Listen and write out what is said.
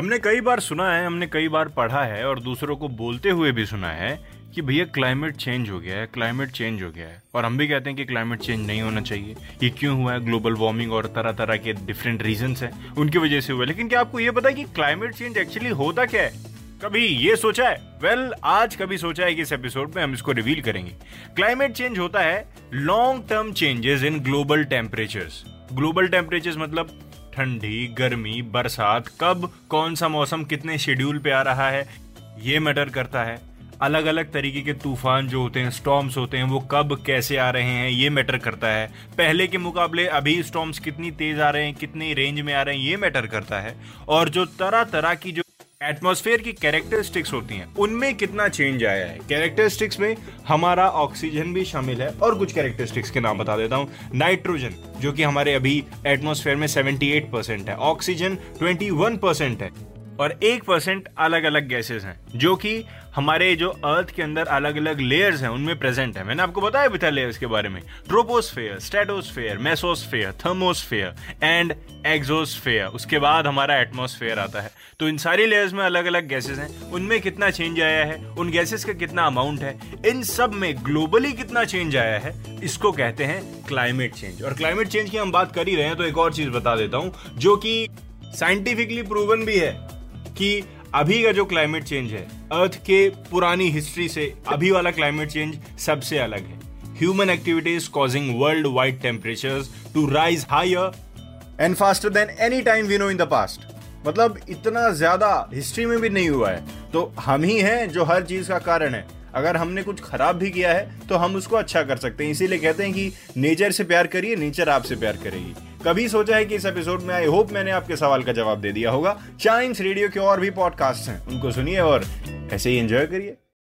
हमने कई बार सुना है हमने कई बार पढ़ा है और दूसरों को बोलते हुए भी सुना है कि भैया क्लाइमेट चेंज हो गया है क्लाइमेट चेंज हो गया है। और हम भी कहते हैं कि क्लाइमेट चेंज नहीं होना चाहिए। ये क्यों हुआ है? ग्लोबल वार्मिंग और तरह तरह के डिफरेंट रीजंस हैं उनकी वजह से हुआ लेकिन क्या आपको ये पता है कि क्लाइमेट चेंज एक्चुअली होता क्या है? कभी ये सोचा है? वेल well, आज कभी सोचा है कि इस एपिसोड में हम इसको रिवील करेंगे। क्लाइमेट चेंज होता है long term changes in global temperatures global temperatures मतलब ठंडी, गर्मी, बरसात, कब कौन सा मौसम कितने शेड्यूल पे आ रहा है, ये मैटर करता है। अलग अलग तरीके के तूफ़ान जो होते हैं स्टॉम्स होते हैं, वो कब, कैसे आ रहे हैं, ये मैटर करता है। पहले के मुकाबले अभी स्टॉम्स कितनी तेज आ रहे हैं, कितनी रेंज में आ रहे हैं, ये मैटर करता है। और जो तरह तरह की जो एटमॉस्फेयर की कैरेक्टरिस्टिक्स होती हैं। उनमें कितना चेंज आया है? कैरेक्टरिस्टिक्स में हमारा ऑक्सीजन भी शामिल है और कुछ कैरेक्टरिस्टिक्स के नाम बता देता हूँ। नाइट्रोजन जो कि हमारे अभी एटमॉस्फेयर में 78 परसेंट है। ऑक्सीजन 21 परसेंट है। और एक परसेंट अलग अलग गैसेस हैं, जो कि हमारे जो अर्थ के अंदर अलग अलग लेयर्स हैं, उनमें प्रेजेंट है। मैंने आपको बताया भी था लेयर्स के बारे में। Troposphere stratosphere mesosphere thermosphere and exosphere उसके बाद हमारा एटमोस्फेयर आता है। तो इन सारी लेयर्स में अलग अलग गैसेस हैं। उनमें कितना चेंज आया है? उन गैसेस का कितना अमाउंट है? इन सब में ग्लोबली कितना चेंज आया है? इसको कहते हैं क्लाइमेट चेंज और क्लाइमेट चेंज की हम बात कर ही रहे हैं तो एक और चीज़ बता देता हूँ, जो कि साइंटिफिकली प्रूवन भी है। कि अभी का जो क्लाइमेट चेंज है अर्थ के पुरानी हिस्ट्री से अभी वाला क्लाइमेट चेंज सबसे अलग है। Human activities causing world wide temperature to rise higher and faster than any time we know in the past मतलब इतना ज़्यादा हिस्ट्री में भी नहीं हुआ है। तो हम ही हैं जो हर चीज़ का कारण है। अगर हमने कुछ खराब भी किया है तो हम उसको अच्छा कर सकते हैं। इसीलिए कहते हैं कि नेचर से प्यार करिए नेचर आपसे प्यार करेगी। कभी सोचा है कि इस एपिसोड में आई होप मैंने आपके सवाल का जवाब दे दिया होगा। चाइम्स रेडियो के और भी पॉडकास्ट हैं। उनको सुनिए और ऐसे ही एंजॉय करिए।